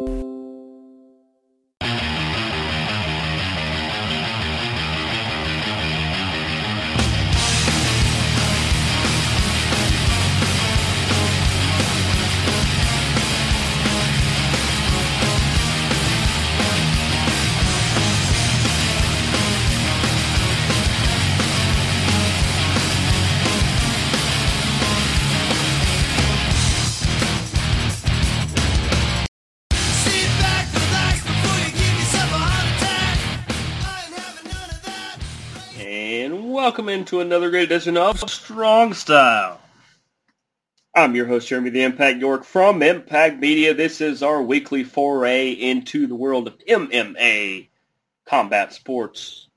Sit into another great edition of Strong Style. I'm your host, Jeremy the Impact York from Impact Media. This is our weekly foray into the world of MMA, combat sports,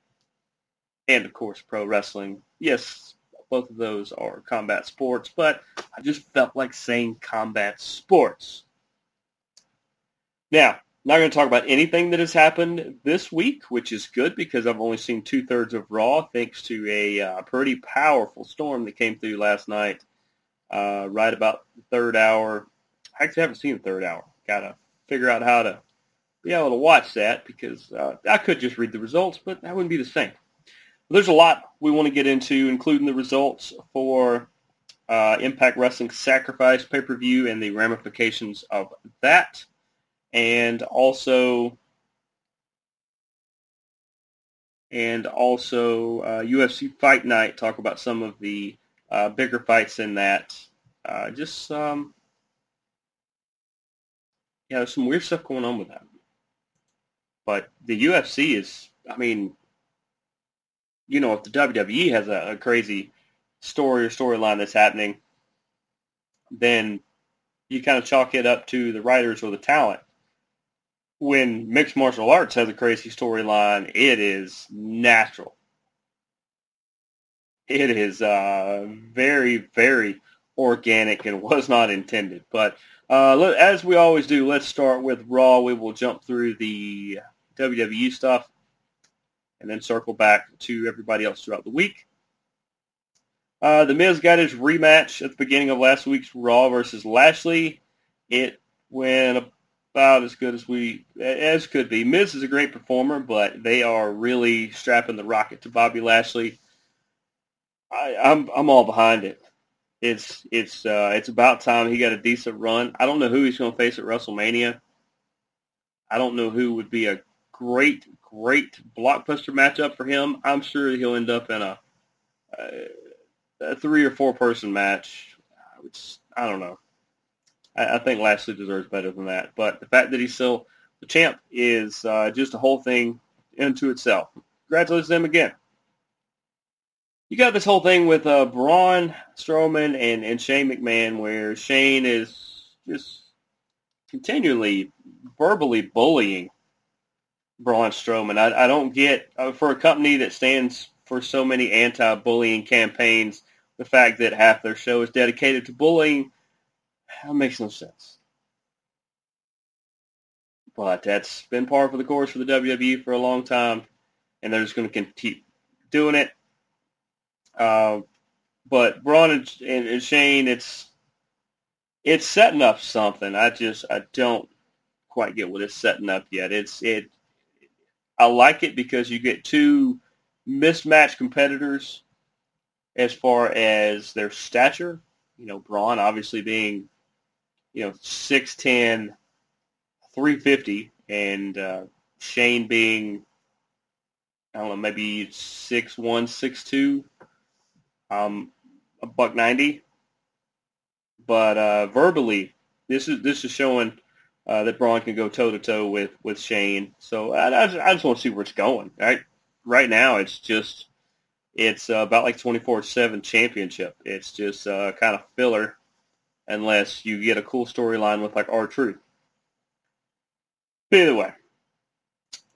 and of course pro wrestling. Yes, both of those are combat sports, but I just felt like saying combat sports. Now, not going to talk about anything that has happened this week, which is good because I've only seen two thirds of Raw thanks to a uh, pretty powerful storm that came through last night, uh, right about the third hour. I actually haven't seen the third hour. Got to figure out how to be able to watch that because uh, I could just read the results, but that wouldn't be the same. There's a lot we want to get into, including the results for uh, Impact Wrestling Sacrifice pay-per-view and the ramifications of that and also and also uh, UFC Fight Night. Talk about some of the uh, bigger fights in that. Uh, just um, yeah, there's some weird stuff going on with that. But the UFC is, I mean, you know, if the WWE has a, a crazy story or storyline that's happening, then you kind of chalk it up to the writers or the talent when mixed martial arts has a crazy storyline, it is natural. It is uh, very, very organic and was not intended. But uh, let, as we always do, let's start with Raw. We will jump through the WWE stuff and then circle back to everybody else throughout the week. Uh, the Miz got his rematch at the beginning of last week's Raw versus Lashley. It went about as good as we as could be. Miz is a great performer, but they are really strapping the rocket to Bobby Lashley. I, I'm I'm all behind it. It's it's uh, it's about time he got a decent run. I don't know who he's going to face at WrestleMania. I don't know who would be a great great blockbuster matchup for him. I'm sure he'll end up in a a, a three or four person match. Which I don't know. I, I think Lashley deserves better than that. But the fact that he's still the champ is uh, just a whole thing into itself. Congratulations to again. You got this whole thing with uh, Braun Strowman and, and Shane McMahon where Shane is just continually verbally bullying Braun Strowman. I, I don't get, uh, for a company that stands for so many anti-bullying campaigns, the fact that half their show is dedicated to bullying – that makes no sense. But that's been par for the course for the WWE for a long time, and they're just going to keep doing it. Uh, but Braun and, and, and Shane, it's it's setting up something. I just I don't quite get what it's setting up yet. It's it. I like it because you get two mismatched competitors as far as their stature. You know, Braun obviously being you know, 6'10", 350, and uh, Shane being, I don't know, maybe 6'1", 6'2", um, a buck 90. But uh, verbally, this is this is showing uh, that Braun can go toe to toe with with Shane. So I, I, just, I just want to see where it's going. Right, right now it's just it's uh, about like twenty four seven championship. It's just uh, kind of filler unless you get a cool storyline with like R-Truth. But either way,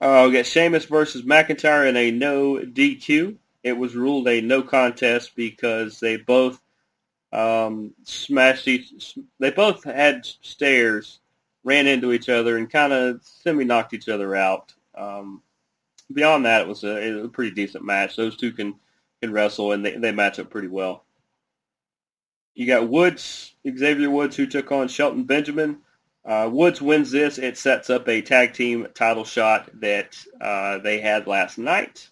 uh, we got Sheamus versus McIntyre in a no DQ. It was ruled a no contest because they both um, smashed each. They both had stairs, ran into each other, and kind of semi knocked each other out. Um, beyond that, it was, a, it was a pretty decent match. Those two can can wrestle, and they they match up pretty well. You got Woods, Xavier Woods, who took on Shelton Benjamin. Uh, Woods wins this. It sets up a tag team title shot that uh, they had last night.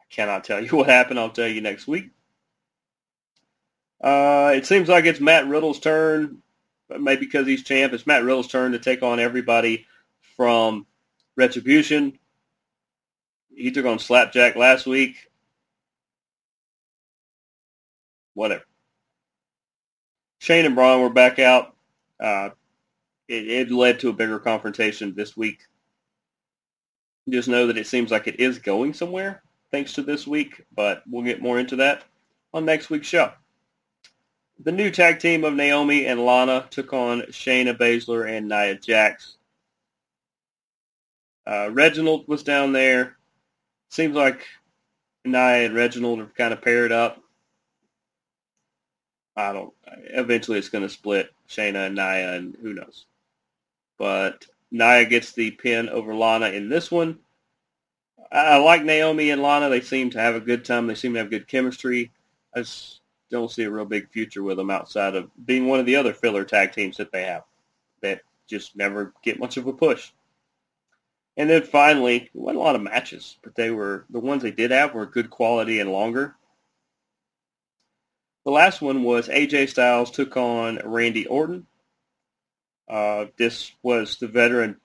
I cannot tell you what happened. I'll tell you next week. Uh, it seems like it's Matt Riddle's turn, maybe because he's champ. It's Matt Riddle's turn to take on everybody from Retribution. He took on Slapjack last week. Whatever. Shane and Braun were back out. Uh, it, it led to a bigger confrontation this week. Just know that it seems like it is going somewhere thanks to this week, but we'll get more into that on next week's show. The new tag team of Naomi and Lana took on Shayna Baszler and Nia Jax. Uh, Reginald was down there. Seems like Nia and Reginald are kind of paired up. I don't. Eventually, it's going to split Shayna and Nia, and who knows. But Nia gets the pin over Lana in this one. I, like Naomi and Lana. They seem to have a good time. They seem to have good chemistry. I just don't see a real big future with them outside of being one of the other filler tag teams that they have that just never get much of a push. And then finally, wasn't a lot of matches, but they were the ones they did have were good quality and longer. The last one was AJ Styles took on Randy Orton. Uh, this was the veteran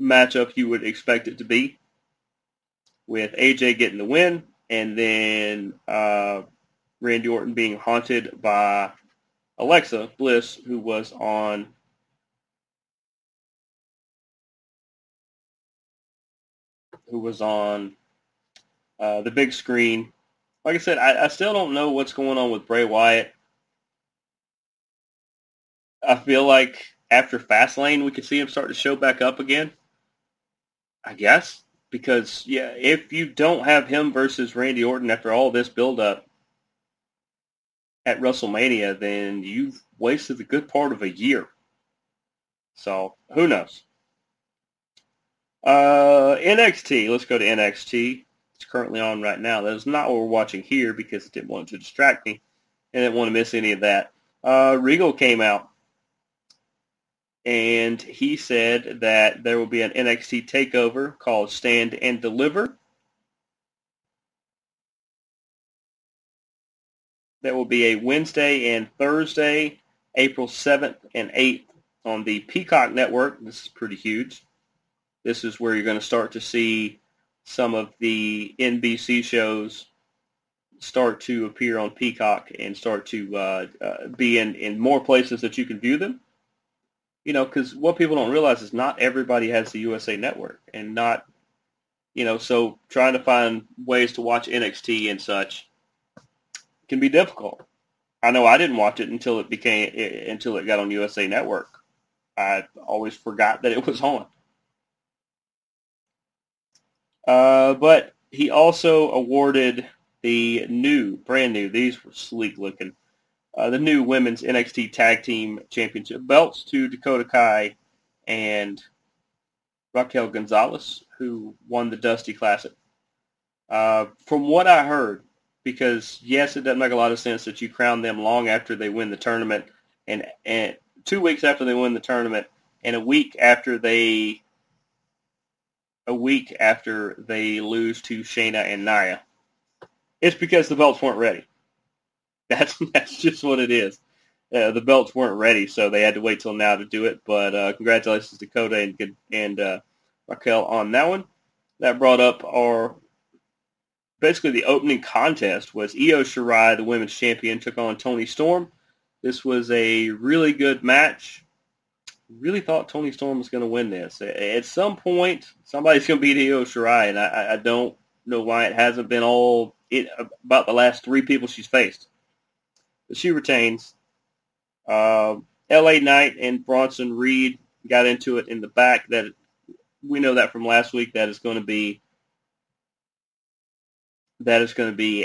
matchup you would expect it to be, with AJ getting the win, and then uh, Randy Orton being haunted by Alexa Bliss, who was on who was on uh, the big screen. Like I said, I, I still don't know what's going on with Bray Wyatt. I feel like after Fastlane, we could see him start to show back up again. I guess because yeah, if you don't have him versus Randy Orton after all this build-up at WrestleMania, then you've wasted a good part of a year. So who knows? Uh, NXT. Let's go to NXT. It's currently on right now. That is not what we're watching here because I didn't want to distract me. and didn't want to miss any of that. Uh, Regal came out and he said that there will be an NXT takeover called Stand and Deliver. That will be a Wednesday and Thursday, April 7th and 8th on the Peacock Network. This is pretty huge. This is where you're going to start to see some of the NBC shows start to appear on Peacock and start to uh, uh, be in, in more places that you can view them. You know, because what people don't realize is not everybody has the USA Network, and not, you know, so trying to find ways to watch NXT and such can be difficult. I know I didn't watch it until it became until it got on USA Network. I always forgot that it was on. Uh, but he also awarded the new, brand new, these were sleek looking, uh, the new women's NXT Tag Team Championship belts to Dakota Kai and Raquel Gonzalez, who won the Dusty Classic. Uh, from what I heard, because yes, it doesn't make a lot of sense that you crown them long after they win the tournament, and and two weeks after they win the tournament, and a week after they a week after they lose to Shayna and Nia. It's because the belts weren't ready. That's that's just what it is. Uh, the belts weren't ready, so they had to wait till now to do it. But uh, congratulations Dakota and and uh, Raquel on that one. That brought up our basically the opening contest was Io Shirai, the women's champion, took on Toni Storm. This was a really good match really thought Toni Storm was going to win this. At some point, somebody's going to beat Io Shirai, and I, I don't know why it hasn't been all it, about the last three people she's faced. But she retains. Uh, L.A. Knight and Bronson Reed got into it in the back. That we know that from last week. That is going to be that is going to be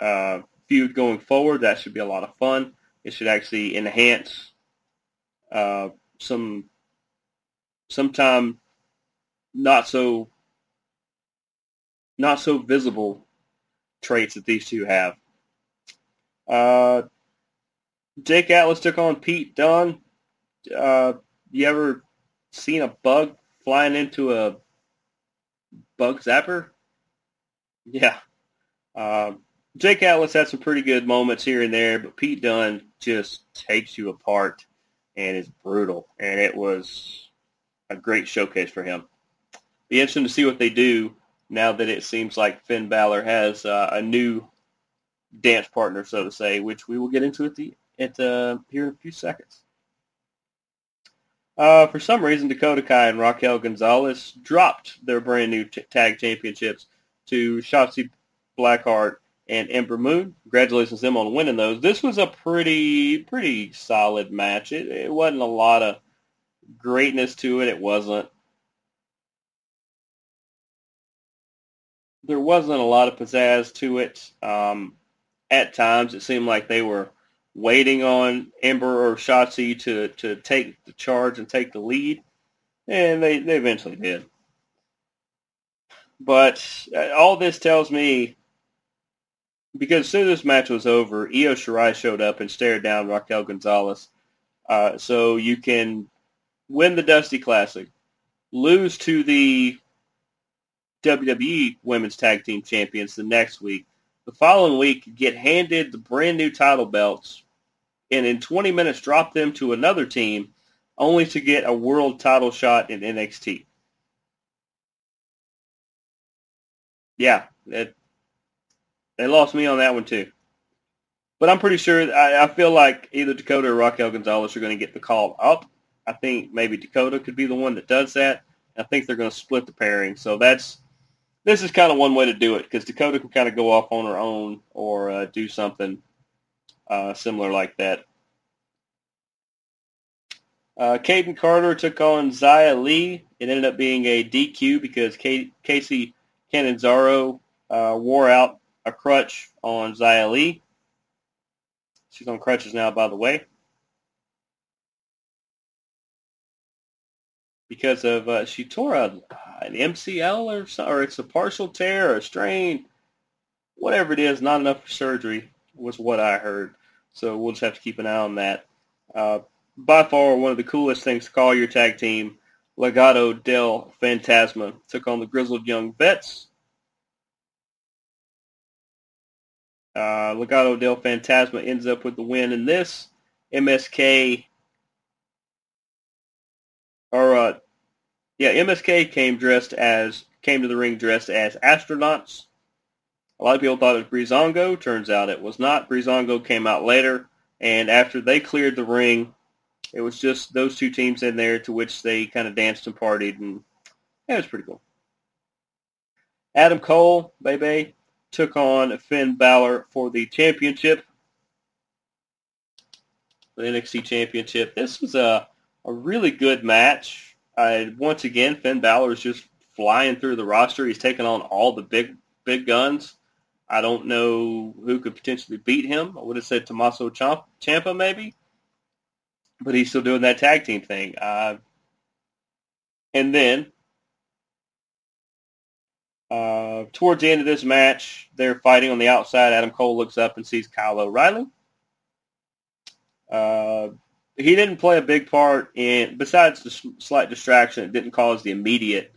a uh, feud going forward. That should be a lot of fun. It should actually enhance uh, some sometime not so not so visible traits that these two have. Uh, Jake Atlas took on Pete Dunne. uh, you ever seen a bug flying into a bug zapper? Yeah. Um, Jake Atlas had some pretty good moments here and there, but Pete Dunne just takes you apart and is brutal. And it was a great showcase for him. Be interesting to see what they do now that it seems like Finn Balor has uh, a new dance partner, so to say, which we will get into at the at uh, here in a few seconds. Uh, for some reason, Dakota Kai and Raquel Gonzalez dropped their brand new t- tag championships to Shotzi Blackheart and Ember Moon. Congratulations to them on winning those. This was a pretty pretty solid match. It, it wasn't a lot of greatness to it. It wasn't. There wasn't a lot of pizzazz to it. Um, at times, it seemed like they were waiting on Ember or Shotzi to, to take the charge and take the lead, and they, they eventually did. But uh, all this tells me, because as soon as this match was over, Io Shirai showed up and stared down Raquel Gonzalez. Uh, so you can win the Dusty Classic, lose to the WWE Women's Tag Team Champions the next week. The following week, get handed the brand new title belts, and in 20 minutes drop them to another team, only to get a world title shot in NXT. Yeah, they lost me on that one too. But I'm pretty sure, I, I feel like either Dakota or Raquel Gonzalez are going to get the call up. I think maybe Dakota could be the one that does that. I think they're going to split the pairing. So that's this is kind of one way to do it because Dakota can kind of go off on her own or uh, do something uh, similar like that. Uh, Kayden Carter took on Xia Li. It ended up being a DQ because Kacy Catanzaro uh, wore out a crutch on Xia Li. She's on crutches now, by the way. Because of uh, she tore a, an MCL or so, or it's a partial tear or a strain, whatever it is, not enough for surgery was what I heard. So we'll just have to keep an eye on that. Uh, by far, one of the coolest things to call your tag team, Legado del Fantasma took on the Grizzled Young Vets. Uh, Legado del Fantasma ends up with the win in this. MSK, or uh, yeah, MSK came dressed as came to the ring dressed as astronauts. A lot of people thought it was Breezango. Turns out it was not. Breezango came out later, and after they cleared the ring, it was just those two teams in there to which they kind of danced and partied, and yeah, it was pretty cool. Adam Cole, baby, took on Finn Balor for the championship, the NXT championship. This was a, a really good match. I, once again, Finn Balor is just flying through the roster. He's taking on all the big big guns. I don't know who could potentially beat him. I would have said Tommaso Ciampa maybe, but he's still doing that tag team thing. Uh, and then uh, towards the end of this match, they're fighting on the outside. Adam Cole looks up and sees Kyle O'Reilly. Uh, he didn't play a big part in, besides the slight distraction, it didn't cause the immediate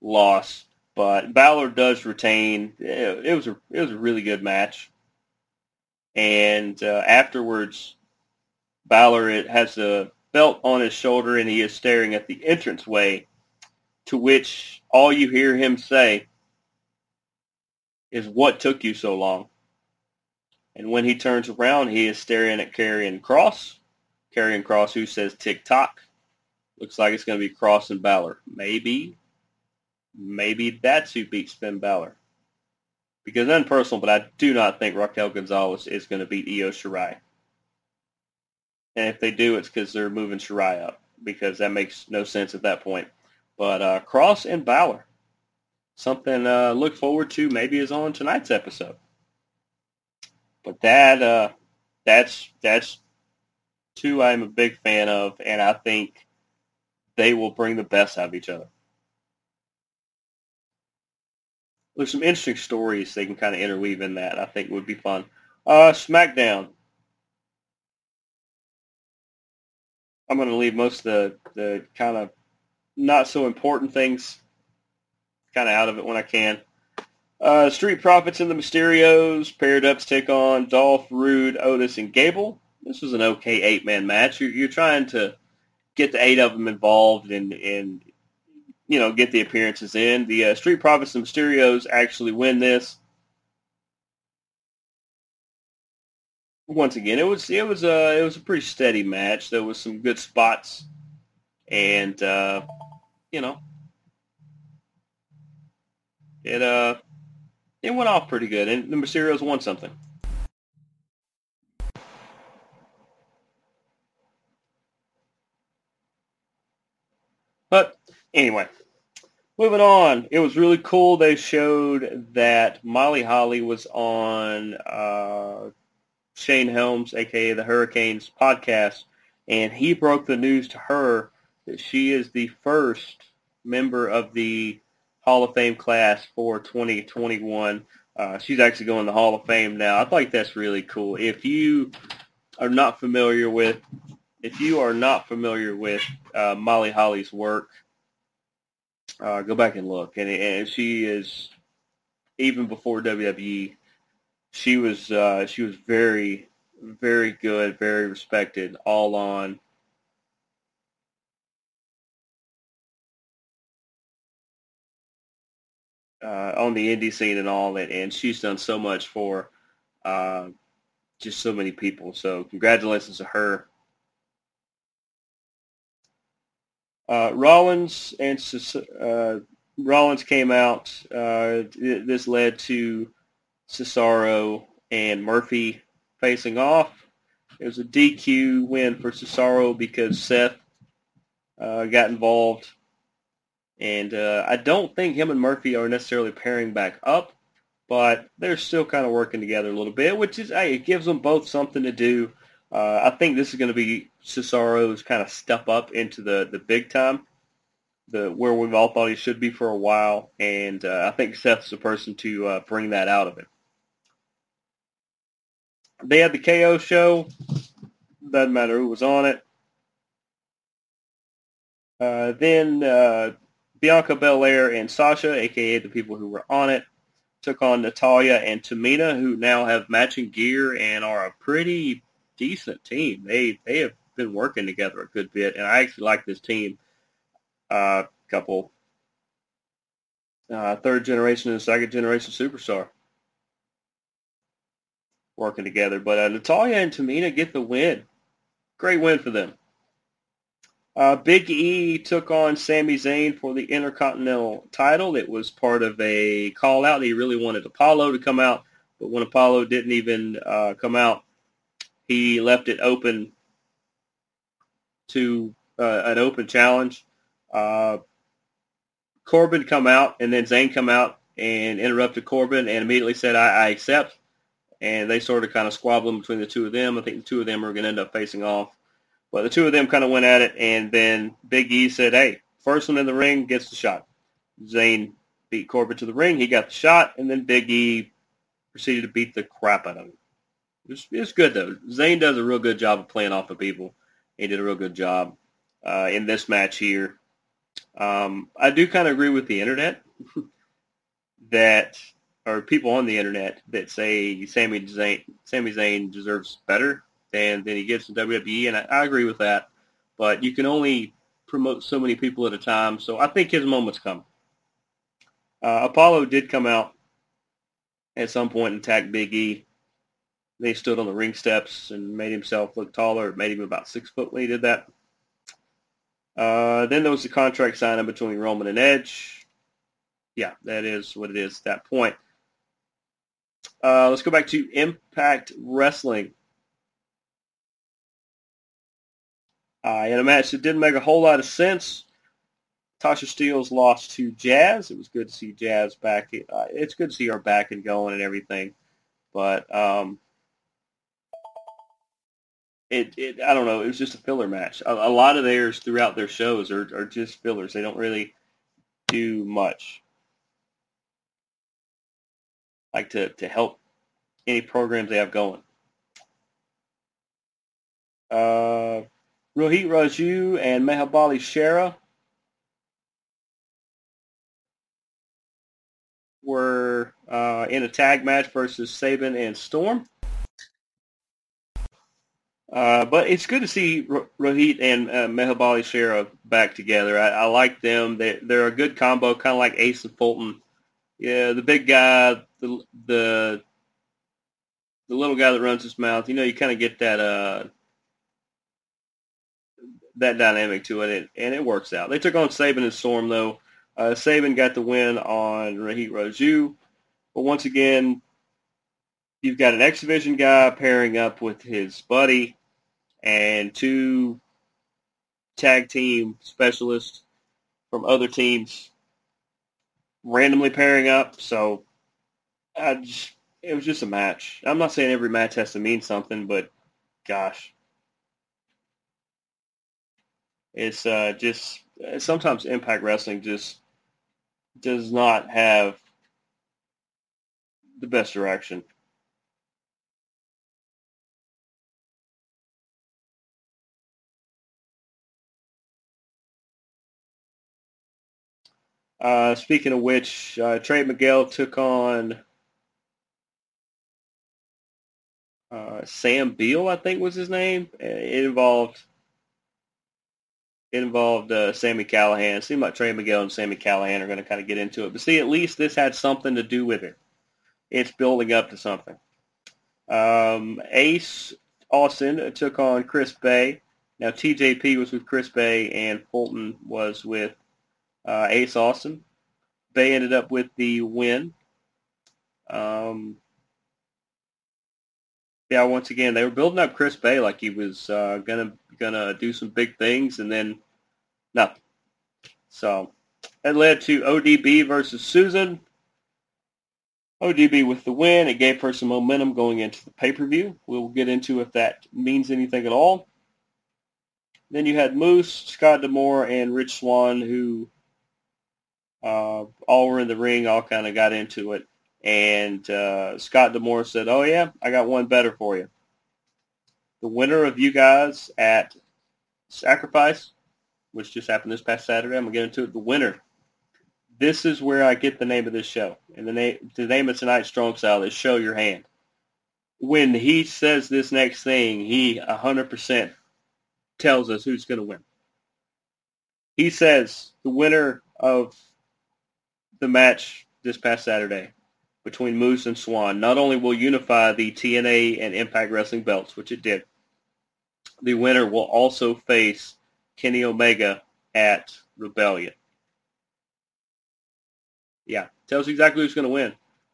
loss. But Balor does retain. It, was a it was a really good match. And uh, afterwards, Balor has a belt on his shoulder and he is staring at the entranceway, to which all you hear him say is, "What took you so long?" And when he turns around, he is staring at Karrion Kross. Karrion Kross, who says "tick tock." Looks like it's going to be Kross and Balor. Maybe maybe that's who beats Finn Balor. Because unpersonal, but I do not think Raquel Gonzalez is going to beat Io Shirai. And if they do, it's because they're moving Shirai up, because that makes no sense at that point. But uh, Kross and Balor, something uh, look forward to maybe is on tonight's episode. But that uh, that's that's two I'm a big fan of, and I think they will bring the best out of each other there's some interesting stories they can kind of interweave in that. I think would be fun. Uh, SmackDown. I'm going to leave most of the, the kind of not so important things kind of out of it when I can. Uh, Street Profits and the Mysterios paired up to take on Dolph, Roode, Otis, and Gable. This was an okay eight-man match. You're, you're trying to get the eight of them involved and, and you know, get the appearances in. The uh, Street Profits and Mysterios actually win this. Once again, it was it was a it was a pretty steady match. There was some good spots, and uh, you know, it uh it went off pretty good, and the Mysterios won something. But anyway, moving on. It was really cool. They showed that Molly Holly was on uh, Shane Helms, aka the Hurricanes podcast, and he broke the news to her that she is the first member of the Hall of Fame class for 2021. Uh, she's actually going to the Hall of Fame now. I think that's really cool. If you are not familiar with, if you are not familiar with uh, Molly Holly's work, uh, go back and look. And, and she is even before WWE, she was uh, she was very very good, very respected, all on uh, on the indie scene and all that, and she's done so much for uh, just so many people. So congratulations to her. Uh, Rollins and uh, Rollins came out. Uh, this led to Cesaro and Murphy facing off. It was a DQ win for Cesaro because Seth uh, got involved and uh, I don't think him and Murphy are necessarily pairing back up, but they're still kind of working together a little bit, which is, hey, it gives them both something to do. Uh, I think this is going to be Cesaro's kind of step up into the, the big time, the where we've all thought he should be for a while, and uh, I think Seth's the person to uh, bring that out of him. They had the KO show. Doesn't matter who was on it. Uh, then uh, Bianca Belair and Sasha, aka the people who were on it, took on Natalya and Tamina, who now have matching gear and are a pretty decent team. They they have been working together a good bit, and I actually like this team. Uh, couple uh, third generation and second generation superstar working together. But uh, Natalya and Tamina get the win. Great win for them. Uh, Big E took on Sami Zayn for the Intercontinental title. It was part of a call out. He really wanted Apollo to come out, but when Apollo didn't even uh, come out, he left it open to uh, an open challenge. Uh, Corbin come out, and then Zayn come out and interrupted Corbin and immediately said, I, I accept. And they sort of kind of squabbling between the two of them. I think the two of them are going to end up facing off. But the two of them kind of went at it, and then Big E said, hey, first one in the ring gets the shot. Zayn beat Corbin to the ring. He got the shot, and then Big E proceeded to beat the crap out of him. It's, good, though. Zayn does a real good job of playing off of people. He did a real good job uh, in this match here. Um, I do kind of agree with the internet that, or people on the internet that say Sami Zayn, Sami Zayn deserves better than than he gets in WWE, and I, I agree with that. But you can only promote so many people at a time, so I think his moment's coming. Uh, Apollo did come out at some point and attacked Big E. They stood on the ring steps and made himself look taller. It made him about six foot when he did that. Uh, then there was the contract signing between Roman and Edge. Yeah, that is what it is at that point. Uh, let's go back to Impact Wrestling. Uh, in a match that didn't make a whole lot of sense, Tasha Steelz lost to Jazz. It was good to see Jazz back. Uh, it's good to see her back and going and everything, but um, it, it I don't know. It was just a filler match. A, a lot of theirs throughout their shows are, are just fillers. They don't really do much, like to to help any programs they have going. Uh, Rohit Raju and Mahabali Shera were uh, in a tag match versus Sabin and Storm. Uh, but it's good to see Ro- Rohit and uh, Mahabali Shera back together. I, I like them. They, they're a good combo, kind of like Ace and Fulton. Yeah, the big guy, the the the little guy that runs his mouth. You know, you kind of get that uh, that dynamic to it, and it works out. They took on Sabin and Storm though. Uh, Sabin got the win on Rohit Raju, but once again, you've got an X Division guy pairing up with his buddy, and two tag team specialists from other teams randomly pairing up. So just, it was just a match. I'm not saying every match has to mean something, but gosh, it's uh, just sometimes Impact Wrestling just does not have the best direction. Uh, speaking of which, uh, Trey Miguel took on uh, Sam Beale, I think was his name. It involved involved uh, Sami Callihan. It seemed like Trey Miguel and Sami Callihan are going to kind of get into it. But see, at least this had something to do with it. It's building up to something. Um, Ace Austin took on Chris Bey. Now TJP was with Chris Bey and Fulton was with uh, Ace Austin. Bey ended up with the win. Um, yeah, once again, they were building up Chris Bey like he was uh, gonna gonna do some big things, and then nothing. So that led to ODB versus Susan. ODB with the win. It gave her some momentum going into the pay-per-view. We'll get into if that means anything at all. Then you had Moose, Scott D'Amore, and Rich Swann, who uh, all were in the ring, all kind of got into it. And uh, Scott D'Amore said, oh, yeah, I got one better for you. The winner of you guys at Sacrifice, which just happened this past Saturday, I'm going to get into it. The winner. This is where I get the name of this show. And the name, the name of tonight's Strong Style is Show Your Hand. When he says this next thing, he 100% tells us who's going to win. He says the winner of the match this past Saturday between Moose and Swann not only will unify the TNA and Impact Wrestling belts, which it did, the winner will also face Kenny Omega at Rebellion. Yeah, tells you exactly who's going to win.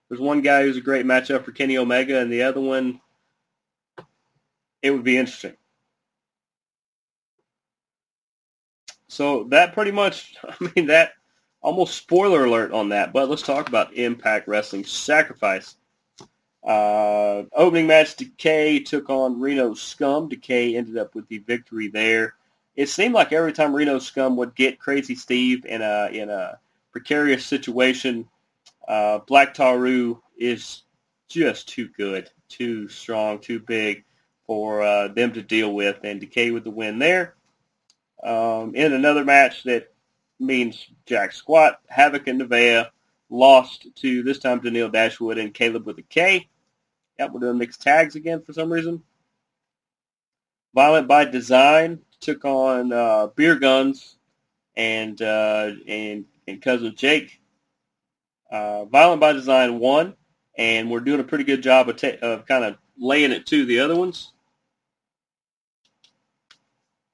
There's one guy who's a great matchup for Kenny Omega, and the other one, it would be interesting. So that pretty much, I mean, that almost spoiler alert on that, but let's talk about Impact Wrestling Sacrifice. Uh, opening match, Decay took on Reno Scum. Decay ended up with the victory there. It seemed like every time Reno Scum would get Crazy Steve in a in a precarious situation, uh, Black Taru is just too good, too strong, too big for uh, them to deal with, and Decay with the win there. Um, in another match that means Jack Squat, Havoc and Nevaeh lost to this time to Neil Dashwood and Caleb with a K. Yep, we're doing mixed tags again for some reason. Violent by Design took on uh, Beer Guns and uh, and and cousin Jake. Uh, Violent by Design won, and we're doing a pretty good job of, ta- of kind of laying it to the other ones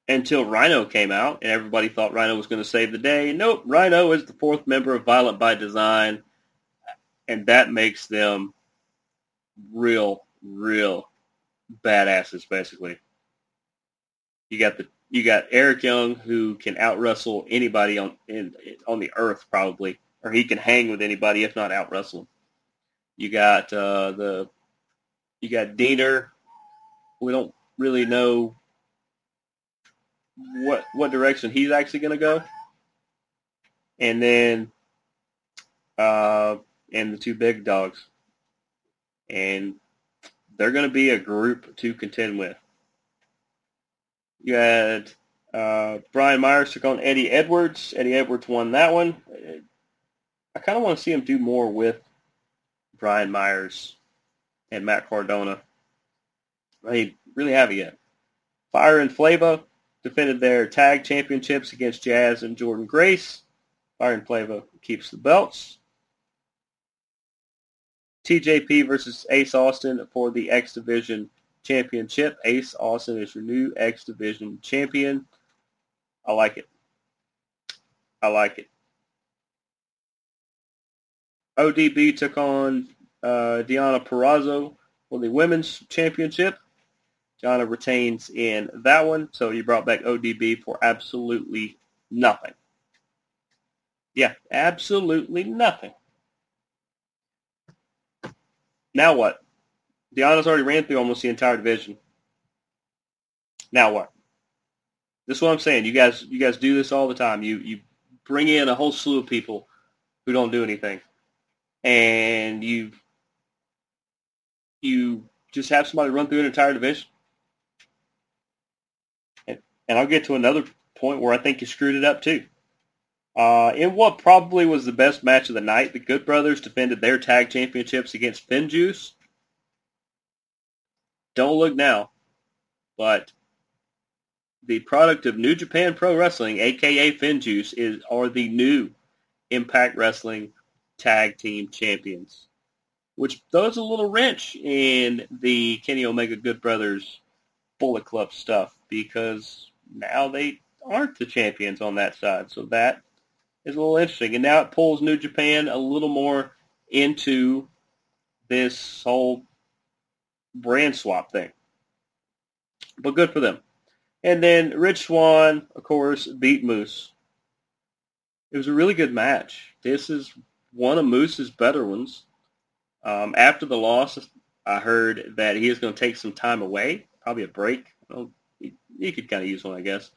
until Rhino came out, and everybody thought Rhino was going to save the day. Nope, Rhino is the fourth member of Violent by Design, and that makes them real, real badasses. Basically, you got the you got Eric Young who can out wrestle anybody on in, on the earth probably, or he can hang with anybody if not out wrestle. You got uh, the you got Deaner. We don't really know what what direction he's actually going to go, and then uh, and the two big dogs, and they're going to be a group to contend with. You had uh, Brian Myers took on Eddie Edwards. Eddie Edwards won that one. I kind of want to see him do more with Brian Myers and Matt Cardona. They really haven't yet. Fire and Flava defended their tag championships against Jazz and Jordynne Grace. And Flava keeps the belts. TJP versus Ace Austin for the X Division Championship. Ace Austin is your new X Division champion. I like it. I like it. ODB took on uh, Deonna Purrazzo for the Women's Championship. Deonna retains in that one, so you brought back ODB for absolutely nothing. Yeah, absolutely nothing. Now what? Deonna's already ran through almost the entire division. Now what? This is what I'm saying. You guys, you guys do this all the time. You you bring in a whole slew of people who don't do anything, and you you just have somebody run through an entire division. And, I'll get to another point where I think you screwed it up too. Uh, in what probably was the best match of the night, the Good Brothers defended their tag championships against Finjuice. Don't look now, but the product of New Japan Pro Wrestling, aka Finjuice, is are the new Impact Wrestling Tag Team Champions, which throws a little wrench in the Kenny Omega Good Brothers Bullet Club stuff because now they aren't the champions on that side. So that is a little interesting. And now it pulls New Japan a little more into this whole brand swap thing. But good for them. And then Rich Swann, of course, beat Moose. It was a really good match. This is one of Moose's better ones. Um, after the loss, I heard that he is going to take some time away, probably a break. Well, he, he could kind of use one, I guess.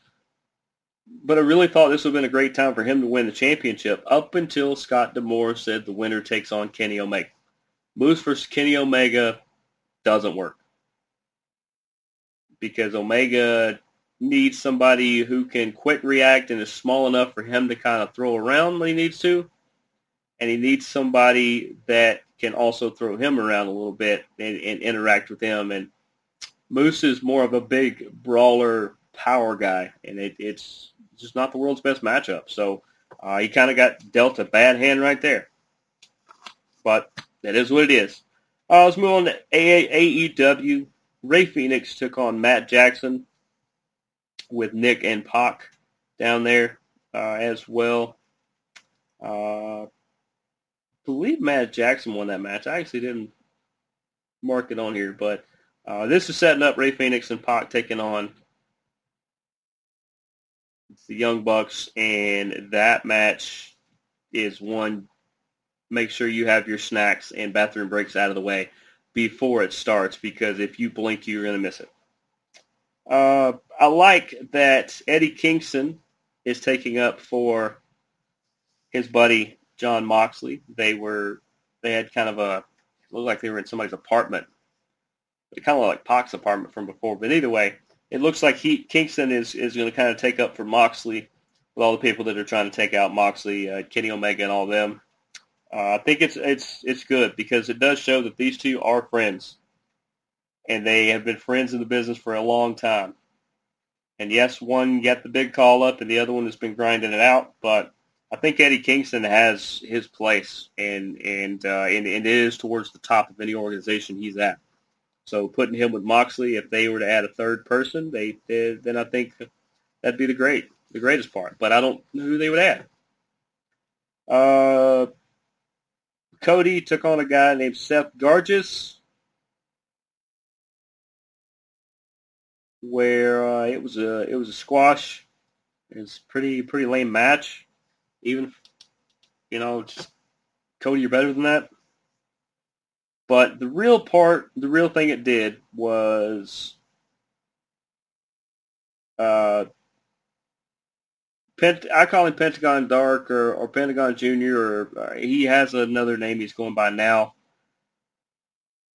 But I really thought this would have been a great time for him to win the championship up until Scott D'Amore said the winner takes on Kenny Omega. Moose versus Kenny Omega doesn't work because Omega needs somebody who can quick react and is small enough for him to kind of throw around when he needs to. And he needs somebody that can also throw him around a little bit and, and interact with him. And Moose is more of a big brawler power guy, and it, it's just not the world's best matchup. So uh, he kind of got dealt a bad hand right there. But that is what it is. Uh, let's move on to AEW. Rey Fenix took on Matt Jackson with Nick and Pac down there uh, as well. Uh, believe Matt Jackson won that match. I actually didn't mark it on here, but uh, this is setting up Rey Fenix and Pac taking on the Young Bucks, and that match is one. Make sure you have your snacks and bathroom breaks out of the way before it starts, because if you blink, you're going to miss it. Uh, I like that Eddie Kingston is taking up for his buddy John Moxley. They were they had kind of a looked like they were in somebody's apartment, kind of like Pac's apartment from before. But either way, it looks like he Kingston is is going to kind of take up for Moxley with all the people that are trying to take out Moxley, uh, Kenny Omega, and all them. Uh, I think it's it's it's good because it does show that these two are friends, and they have been friends in the business for a long time. And yes, one got the big call up, and the other one has been grinding it out. But I think Eddie Kingston has his place, and and uh, and, and it is towards the top of any organization he's at. So putting him with Moxley, if they were to add a third person, they, they then I think that'd be the great the greatest part. But I don't know who they would add. Uh, Cody took on a guy named Seth Gargis, where uh, it was a it was a squash. It was pretty pretty lame match. Even you know, just Cody, you're better than that. But the real part, the real thing it did was uh, Pent- I call him Pentagon Dark or, or Pentagon Junior, or uh, he has another name he's going by now.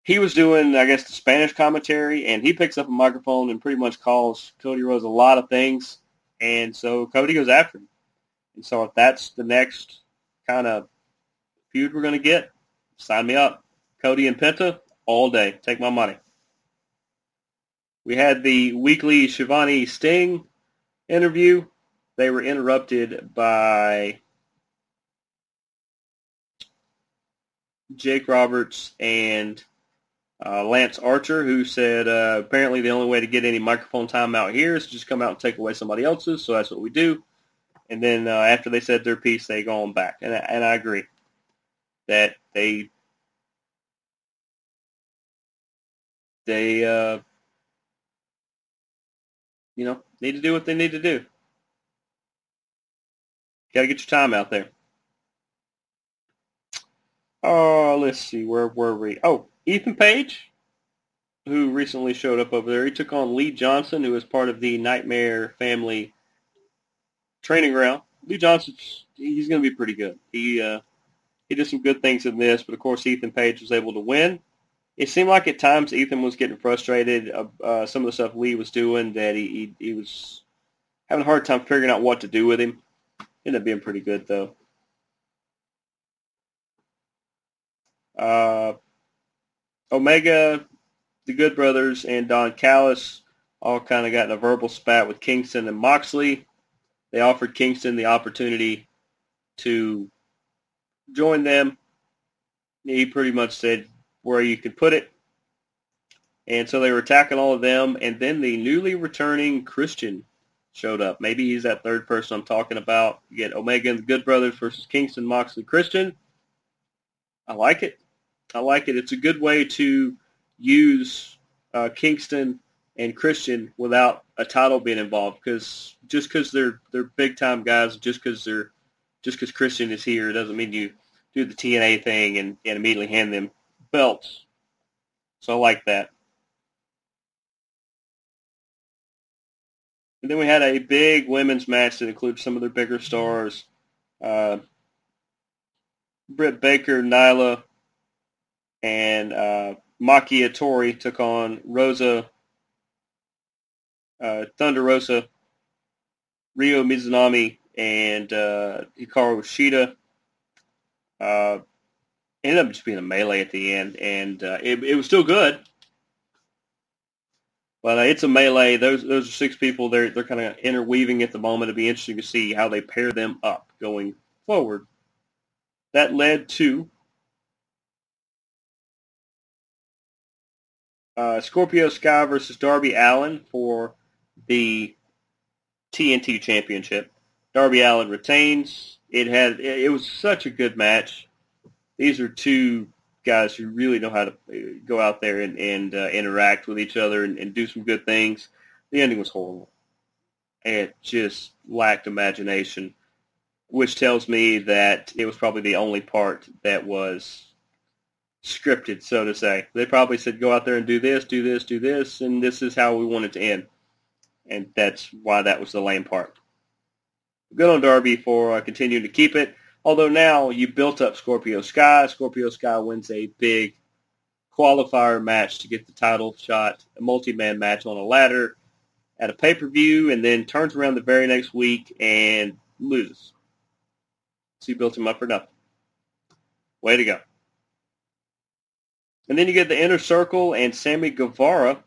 he was doing, I guess, the Spanish commentary, and he picks up a microphone and pretty much calls Cody Rhodes a lot of things, and so Cody goes after him. And so if that's the next kind of feud we're going to get, sign me up. Cody and Penta all day. Take my money. We had the weekly Schiavone Sting interview. They were interrupted by Jake Roberts and uh, Lance Archer, who said uh, apparently the only way to get any microphone time out here is to just come out and take away somebody else's. So that's what we do. And then uh, after they said their piece, they go on back. And, and I agree that they they uh, you know need to do what they need to do. Got to get your time out there. Oh, let's see. Where were we? Oh, Ethan Page, who recently showed up over there. He took on Lee Johnson, who was part of the Nightmare Family training ground. Lee Johnson, he's going to be pretty good. He uh, he did some good things in this, but of course Ethan Page was able to win. It seemed like at times Ethan was getting frustrated. Uh, uh, some of the stuff Lee was doing that he, he he was having a hard time figuring out what to do with him. Ended up being pretty good though. Uh, Omega, the Good Brothers, and Don Callis all kind of got in a verbal spat with Kingston and Moxley. They offered Kingston the opportunity to join them. He pretty much said where you could put it. And so they were attacking all of them. And then the newly returning Christian showed up. Maybe he's that third person I'm talking about. You get Omega and the Good Brothers versus Kingston, Moxley, Christian. I like it. I like it. It's a good way to use uh, Kingston and Christian without a title being involved. Because just because they're they're big time guys, just because they're just because Christian is here doesn't mean you do the TNA thing and, and immediately hand them belts. So I like that. And then we had a big women's match that included some of their bigger stars. Uh, Britt Baker, Nyla, and uh, Maki took on Rosa, uh, Thunder Rosa, Ryo Mizunami, and uh, Hikaru Shida. Ended up just being a melee at the end, and uh, it, it was still good. But uh, it's a melee. Those those are six people. They're they're kind of interweaving at the moment. It'd be interesting to see how they pair them up going forward. That led to uh, Scorpio Sky versus Darby Allin for the TNT Championship. Darby Allin retains. It had it was such a good match. These are two guys who really know how to uh, go out there and, and uh, interact with each other and, and do some good things. The ending was horrible. It just lacked imagination, which tells me that it was probably the only part that was scripted, so to say. They probably said, go out there and do this, do this, do this, and this is how we want it to end. And that's why that was the lame part. Good on Darby for uh, continuing to keep it. Although now you built up Scorpio Sky. Scorpio Sky wins a big qualifier match to get the title shot, a multi-man match on a ladder at a pay-per-view, and then turns around the very next week and loses. So you built him up for nothing. Way to go. And then you get the Inner Circle and Sammy Guevara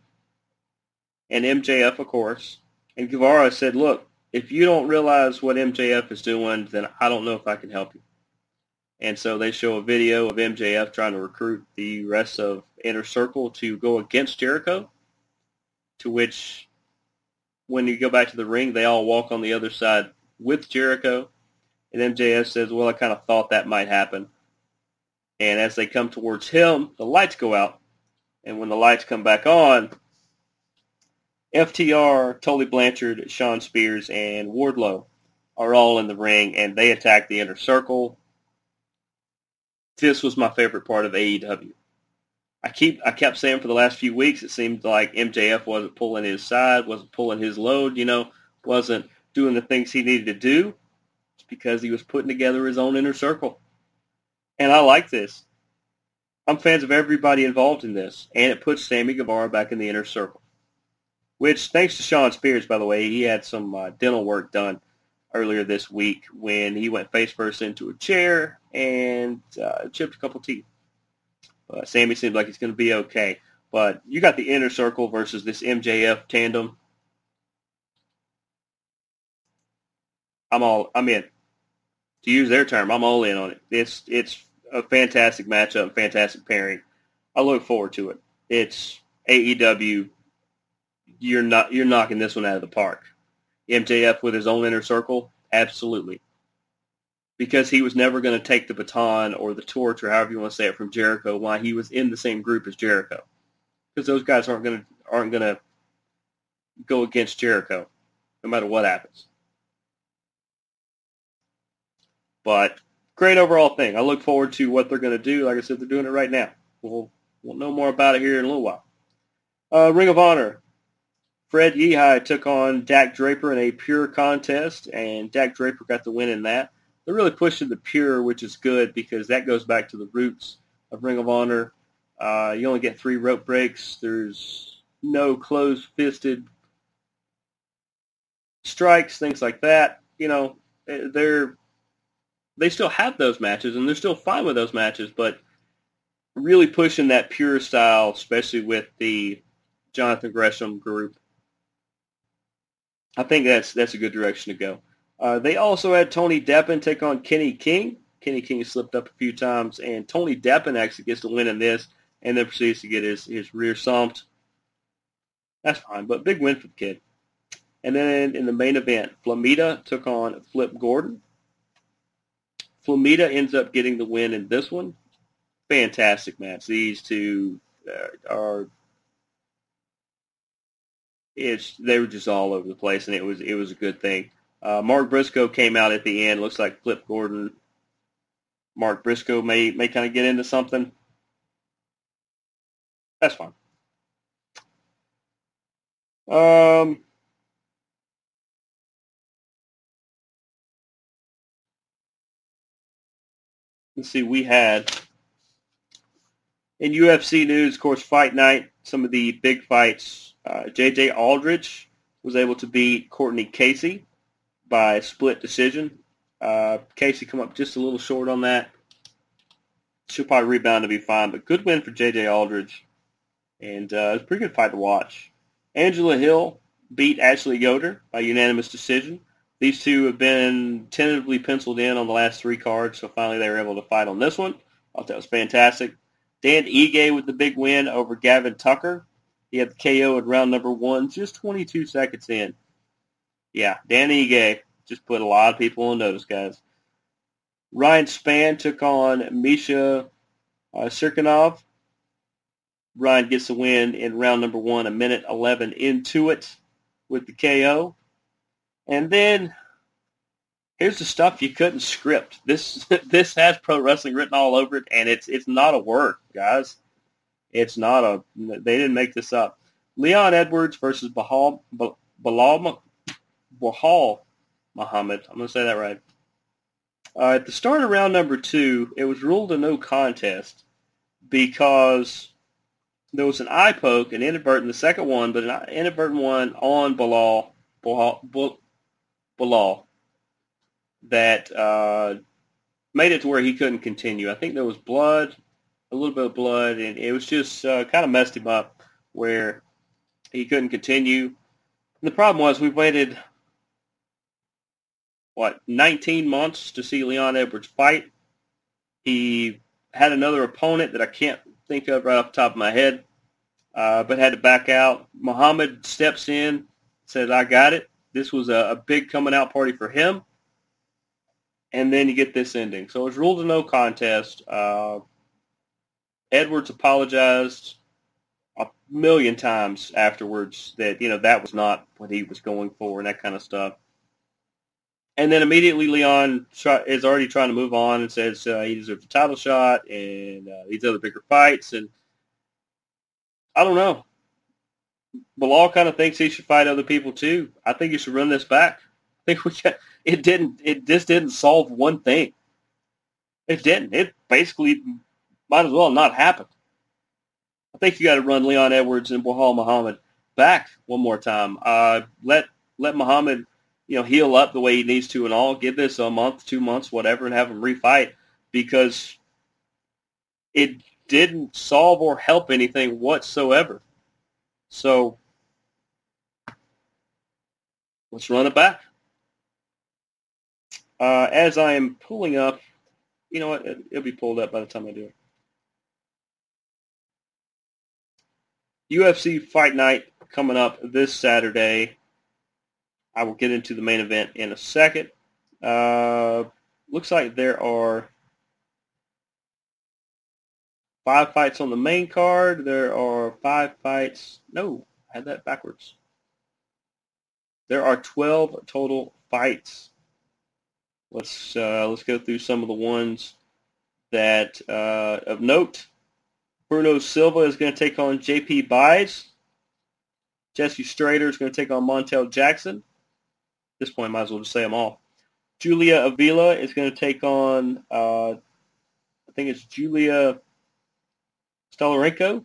and MJF, of course. And Guevara said, look, if you don't realize what MJF is doing, then I don't know if I can help you. And so they show a video of MJF trying to recruit the rest of Inner Circle to go against Jericho, to which when you go back to the ring, they all walk on the other side with Jericho. And MJF says, well, I kind of thought that might happen. And as they come towards him, the lights go out. And when the lights come back on, FTR, Tully Blanchard, Shawn Spears, and Wardlow are all in the ring, and they attack the inner circle. This was my favorite part of AEW. I keep I kept saying for the last few weeks it seemed like MJF wasn't pulling his side, wasn't pulling his load, you know, wasn't doing the things he needed to do. It's because he was putting together his own inner circle. And I like this. I'm fans of everybody involved in this, and it puts Sammy Guevara back in the inner circle. Which, thanks to Shawn Spears, by the way, he had some uh, dental work done earlier this week when he went face first into a chair and uh, chipped a couple teeth. Uh, Sammy seems like he's going to be okay. But you got the inner circle versus this MJF tandem. I'm all I'm in. To use their term, I'm all in on it. It's it's a fantastic matchup, fantastic pairing. I look forward to it. It's AEW. You're not you're knocking this one out of the park. MJF with his own inner circle, absolutely. Because he was never going to take the baton or the torch or however you want to say it from Jericho while he was in the same group as Jericho. Because those guys aren't going to aren't going to go against Jericho no matter what happens. But great overall thing. I look forward to what they're going to do. Like I said, they're doing it right now. We'll, we'll know more about it here in a little while. Uh, Ring of Honor. Fred Yehi took on Dak Draper in a pure contest, and Dak Draper got the win in that. They're really pushing the pure, which is good because that goes back to the roots of Ring of Honor. Uh, you only get three rope breaks. There's no closed-fisted strikes, things like that. You know, they're they still have those matches and they're still fine with those matches, but really pushing that pure style, especially with the Jonathan Gresham group. I think that's that's a good direction to go. Uh, they also had Tony Deppen take on Kenny King. Kenny King slipped up a few times, and Tony Deppen actually gets the win in this, and then proceeds to get his, his rear stomped. That's fine, but big win for the kid. And then in the main event, Flamita took on Flip Gordon. Flamita ends up getting the win in this one. Fantastic match. These two uh, are it's they were just all over the place, and it was it was a good thing. Uh, Mark Briscoe came out at the end. Looks like Flip Gordon. Mark Briscoe may may kind of get into something. That's fine. Um, let's see. We had in UFC news, of course, Fight Night. Some of the big fights. Uh, J.J. Aldrich was able to beat Courtney Casey by split decision. Uh, Casey come up just a little short on that. She'll probably rebound to be fine, but good win for J.J. Aldrich. And uh, was a pretty good fight to watch. Angela Hill beat Ashley Yoder by unanimous decision. These two have been tentatively penciled in on the last three cards, so finally they were able to fight on this one. I thought that was fantastic. Dan Ige with the big win over Gavin Tucker. He had the KO at round number one, just 22 seconds in. Yeah, Dan Ige just put a lot of people on notice, guys. Ryan Spann took on Misha uh, Cirkunov. Ryan gets the win in round number one, a minute 11 into it with the KO. And then here's the stuff you couldn't script. This this has pro wrestling written all over it, and it's it's not a work, guys. It's not a. They didn't make this up. Leon Edwards versus Bahal Bahal Muhammad. I'm to say that right. Uh, at the start of round number two, it was ruled a no contest because there was an eye poke, an inadvertent, the second one, but an inadvertent one on Balal, Balal, Balal that uh, made it to where he couldn't continue. I think there was blood, a little bit of blood, and it was just uh, kind of messed him up where he couldn't continue. And the problem was we waited what 19 months to see Leon Edwards fight. He had another opponent that I can't think of right off the top of my head, uh, but had to back out. Muhammad steps in, says, "I got it." This was a, a big coming out party for him, and then you get this ending. So it was ruled a no contest. Uh, Edwards apologized a million times afterwards that you know that was not what he was going for and that kind of stuff. And then immediately Leon is already trying to move on and says uh, he deserves a title shot and uh, these other bigger fights. And I don't know. Balal kind of thinks he should fight other people too. I think he should run this back. Think we got, it didn't. It just didn't solve one thing. It didn't. It basically might as well not happen. I think you got to run Leon Edwards and Bahal Muhammad back one more time. Uh, let let Muhammad, you know, heal up the way he needs to and all. Give this a month, two months, whatever, and have him refight because it didn't solve or help anything whatsoever. So let's run it back. Uh, as I am pulling up, you know what? It, it'll be pulled up by the time I do it. UFC Fight Night coming up this Saturday. I will get into the main event in a second. Uh, looks like there are five fights on the main card. There are five fights. No, I had that backwards. There are 12 total fights. Let's uh, let's go through some of the ones that uh, of note. Bruno Silva is going to take on J.P. Buys. Jesse Strader is going to take on Montel Jackson. At this point, I might as well just say them all. Julia Avila is going to take on, uh, I think it's Julija Stoliarenko.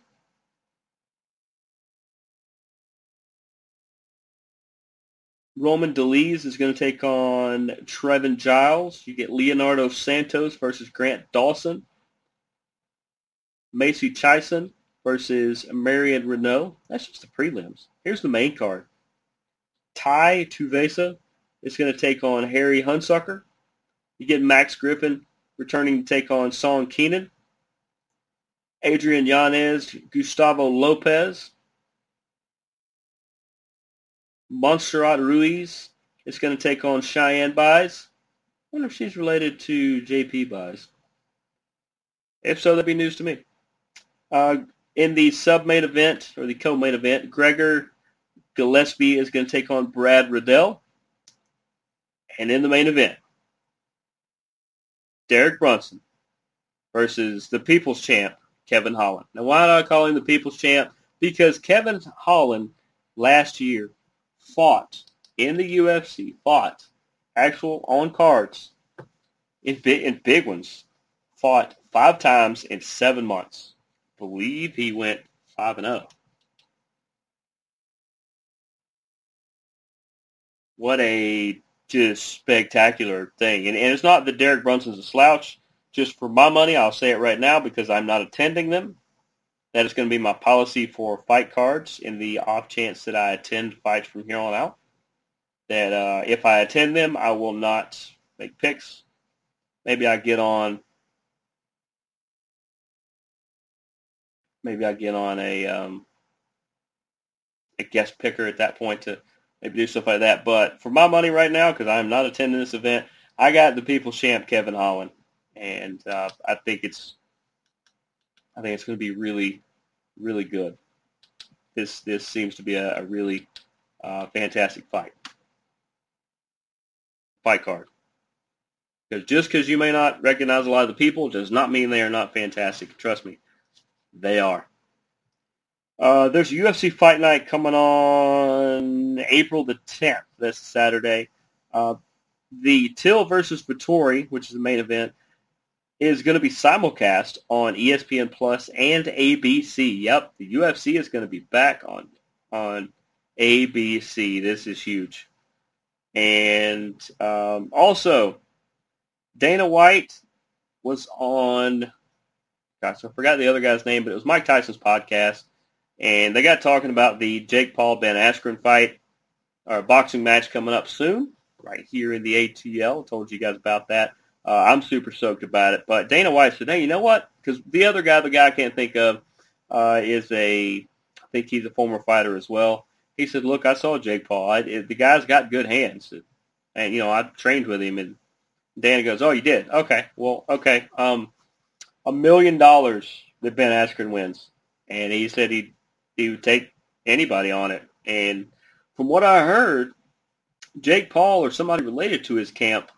Roman Dolidze is going to take on Trevin Giles. You get Leonardo Santos versus Grant Dawson. Macy Chiasson versus Marion Reneau. That's just the prelims. Here's the main card. Tai Tuivasa is going to take on Harry Hunsucker. You get Max Griffin returning to take on Song Kenan. Adrian Yanez, Gustavo Lopez. Montserrat Ruiz is going to take on Cheyanne Buys. I wonder if she's related to JP Buys. If so, that'd be news to me. Uh, in the sub-main event, or the co-main event, Gregor Gillespie is going to take on Brad Riddell. And in the main event, Derek Brunson versus the People's Champ, Kevin Holland. Now, why do I call him the People's Champ? Because Kevin Holland last year fought in the UFC, fought actual on cards in big, in big ones, fought five times in seven months. believe he went five and oh. zero. What a just spectacular thing. And, and it's not that Derek Brunson's a slouch. Just for my money, I'll say it right now because I'm not attending them. That is going to be my policy for fight cards in the off chance that I attend fights from here on out. That uh, if I attend them, I will not make picks. Maybe I get on. Maybe I get on a um, a guest picker at that point to maybe do stuff like that. But for my money right now, because I'm not attending this event, I got the People's Champ Kevin Holland, and uh, I think it's I think it's going to be really, really good. This this seems to be a, a really uh, fantastic fight. Fight card. Because just because you may not recognize a lot of the people does not mean they are not fantastic. Trust me, they are. Uh, there's UFC Fight Night coming on April the 10th, this Saturday. Uh, the Till versus Vettori, which is the main event, is going to be simulcast on ESPN Plus and ABC. Yep, the UFC is going to be back on on ABC. This is huge. And um, also, Dana White was on. Gosh, I forgot the other guy's name, but it was Mike Tyson's podcast, and they got talking about the Jake Paul Ben Askren fight, or boxing match coming up soon, right here in the ATL. Told you guys about that. Uh, I'm super stoked about it. But Dana White said, "Hey, you know what? Because the other guy, the guy I can't think of, uh, is a, I think he's a former fighter as well. He said, "Look, I saw Jake Paul. I, the guy's got good hands, and you know I trained with him." And Dana goes, "Oh, you did? Okay. Well, okay. Um, a million dollars that Ben Askren wins, and he said he he would take anybody on it. And from what I heard, Jake Paul or somebody related to his camp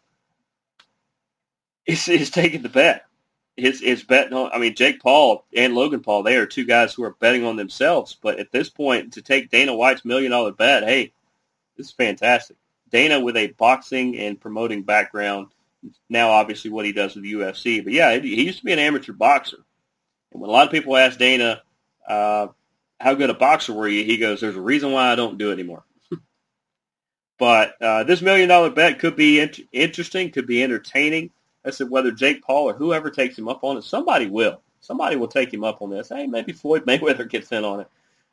is, is taking the bet. Is is betting on. I mean, Jake Paul and Logan Paul, they are two guys who are betting on themselves. But at this point, to take Dana White's million dollar bet, hey, this is fantastic. Dana with a boxing and promoting background, now obviously what he does with the UFC. But yeah, he used to be an amateur boxer, And when a lot of people ask Dana, uh, how good a boxer were you? He goes, there's a reason why I don't do it anymore. but uh, this million dollar bet could be int- interesting, could be entertaining. I said whether Jake Paul or whoever takes him up on it, somebody will. Somebody will take him up on this. Hey, maybe Floyd Mayweather gets in on it,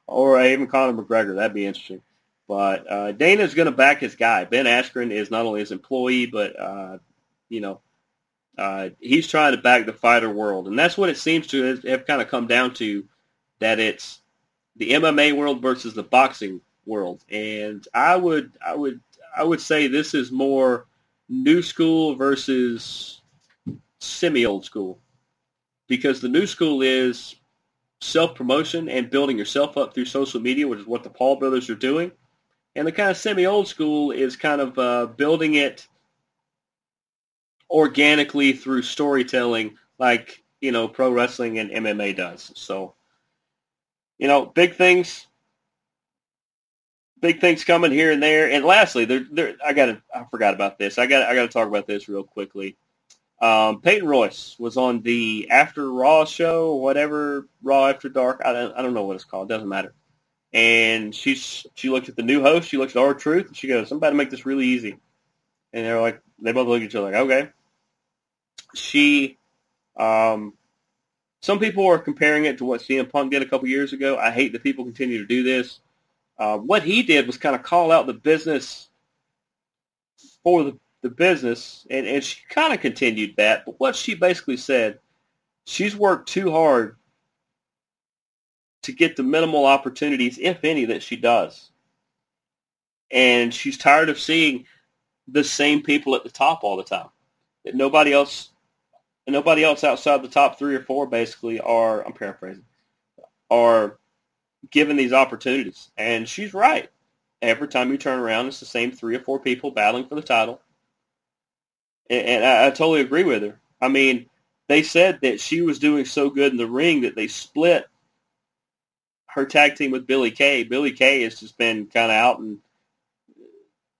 or even Conor McGregor. That'd be interesting. But uh, Dana's going to back his guy. Ben Askren is not only his employee, but uh, you know, uh, he's trying to back the fighter world, and that's what it seems to have, have kind of come down to. That it's the MMA world versus the boxing world, and I would, I would, I would say this is more new school versus semi old school, because the new school is self promotion and building yourself up through social media, which is what the Paul brothers are doing. And the kind of semi-old school is kind of uh, building it organically through storytelling, like you know pro wrestling and MMA does. So, you know, big things, big things coming here and there. And lastly, there, there, I got I forgot about this. I got, I got to talk about this real quickly. Um, Peyton Royce was on the After Raw show, or whatever Raw After Dark. I don't, I don't know what it's called. It Doesn't matter and she's she looked at the new host, she looks at R-Truth. and she goes, "I'm about to make this really easy." And they're like, they both look at each other like, "Okay." She, um, some people are comparing it to what CM Punk did a couple years ago. I hate that people continue to do this. Uh, what he did was kind of call out the business for the, the business, and, and she kind of continued that. But what she basically said, she's worked too hard to get the minimal opportunities, if any, that she does. And she's tired of seeing the same people at the top all the time. That nobody else, nobody else outside the top three or four, basically, are. I'm paraphrasing, are given these opportunities. And she's right. Every time you turn around, it's the same three or four people battling for the title. And, I, I totally agree with her. I mean, they said that she was doing so good in the ring that they split her tag team with Billie Kay. Billie Kay has just been kind of out in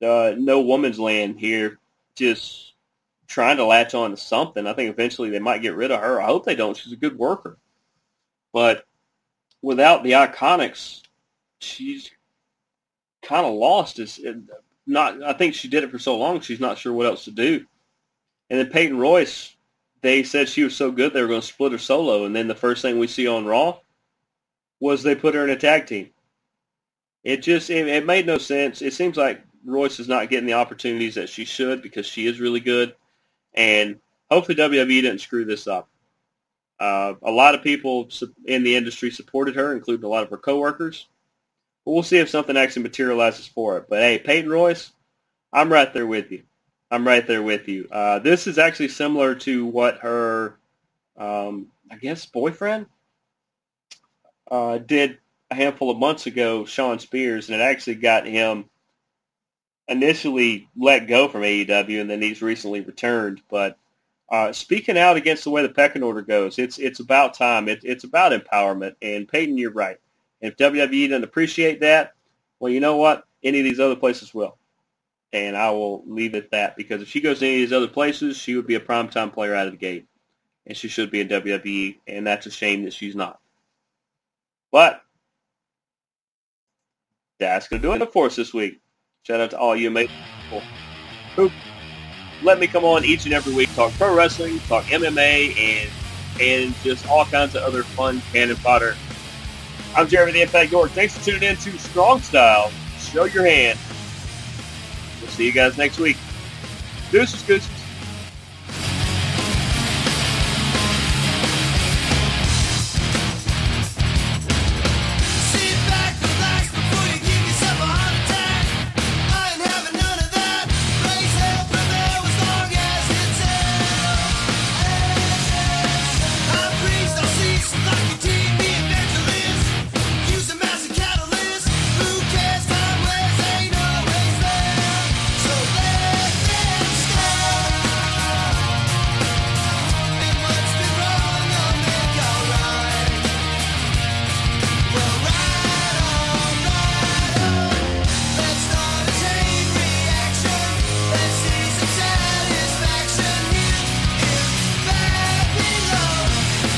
uh, no woman's land here, just trying to latch on to something. I think eventually they might get rid of her. I hope they don't. She's a good worker. But without the Iconics, she's kind of lost. Is not. I think she did it for so long. She's not sure what else to do. And then Peyton Royce, they said she was so good they were going to split her solo. And then the first thing we see on Raw was they put her in a tag team. It just it, it made no sense. It seems like Royce is not getting the opportunities that she should because she is really good, and hopefully WWE didn't screw this up. Uh, a lot of people in the industry supported her, including a lot of her coworkers. But we'll see if something actually materializes for it. But hey, Peyton Royce, I'm right there with you. I'm right there with you. Uh, this is actually similar to what her, um, I guess, boyfriend uh, did a handful of months ago, Shawn Spears, and it actually got him initially let go from AEW, and then he's recently returned. But uh, speaking out against the way the pecking order goes, it's it's about time. It, it's about empowerment. And Peyton, you're right. If WWE doesn't appreciate that, well, you know what? Any of these other places will. And I will leave it at that because if she goes to any of these other places, she would be a primetime player out of the gate. And she should be in WWE, and that's a shame that she's not. But that's going to do it for us this week. Shout out to all you amazing people who let me come on each and every week, talk pro wrestling, talk MMA, and and just all kinds of other fun cannon fodder. I'm Jeremy the Impact York. Thanks for tuning in to Strong Style. Show your hand. See you guys next week. Deuces, gooses.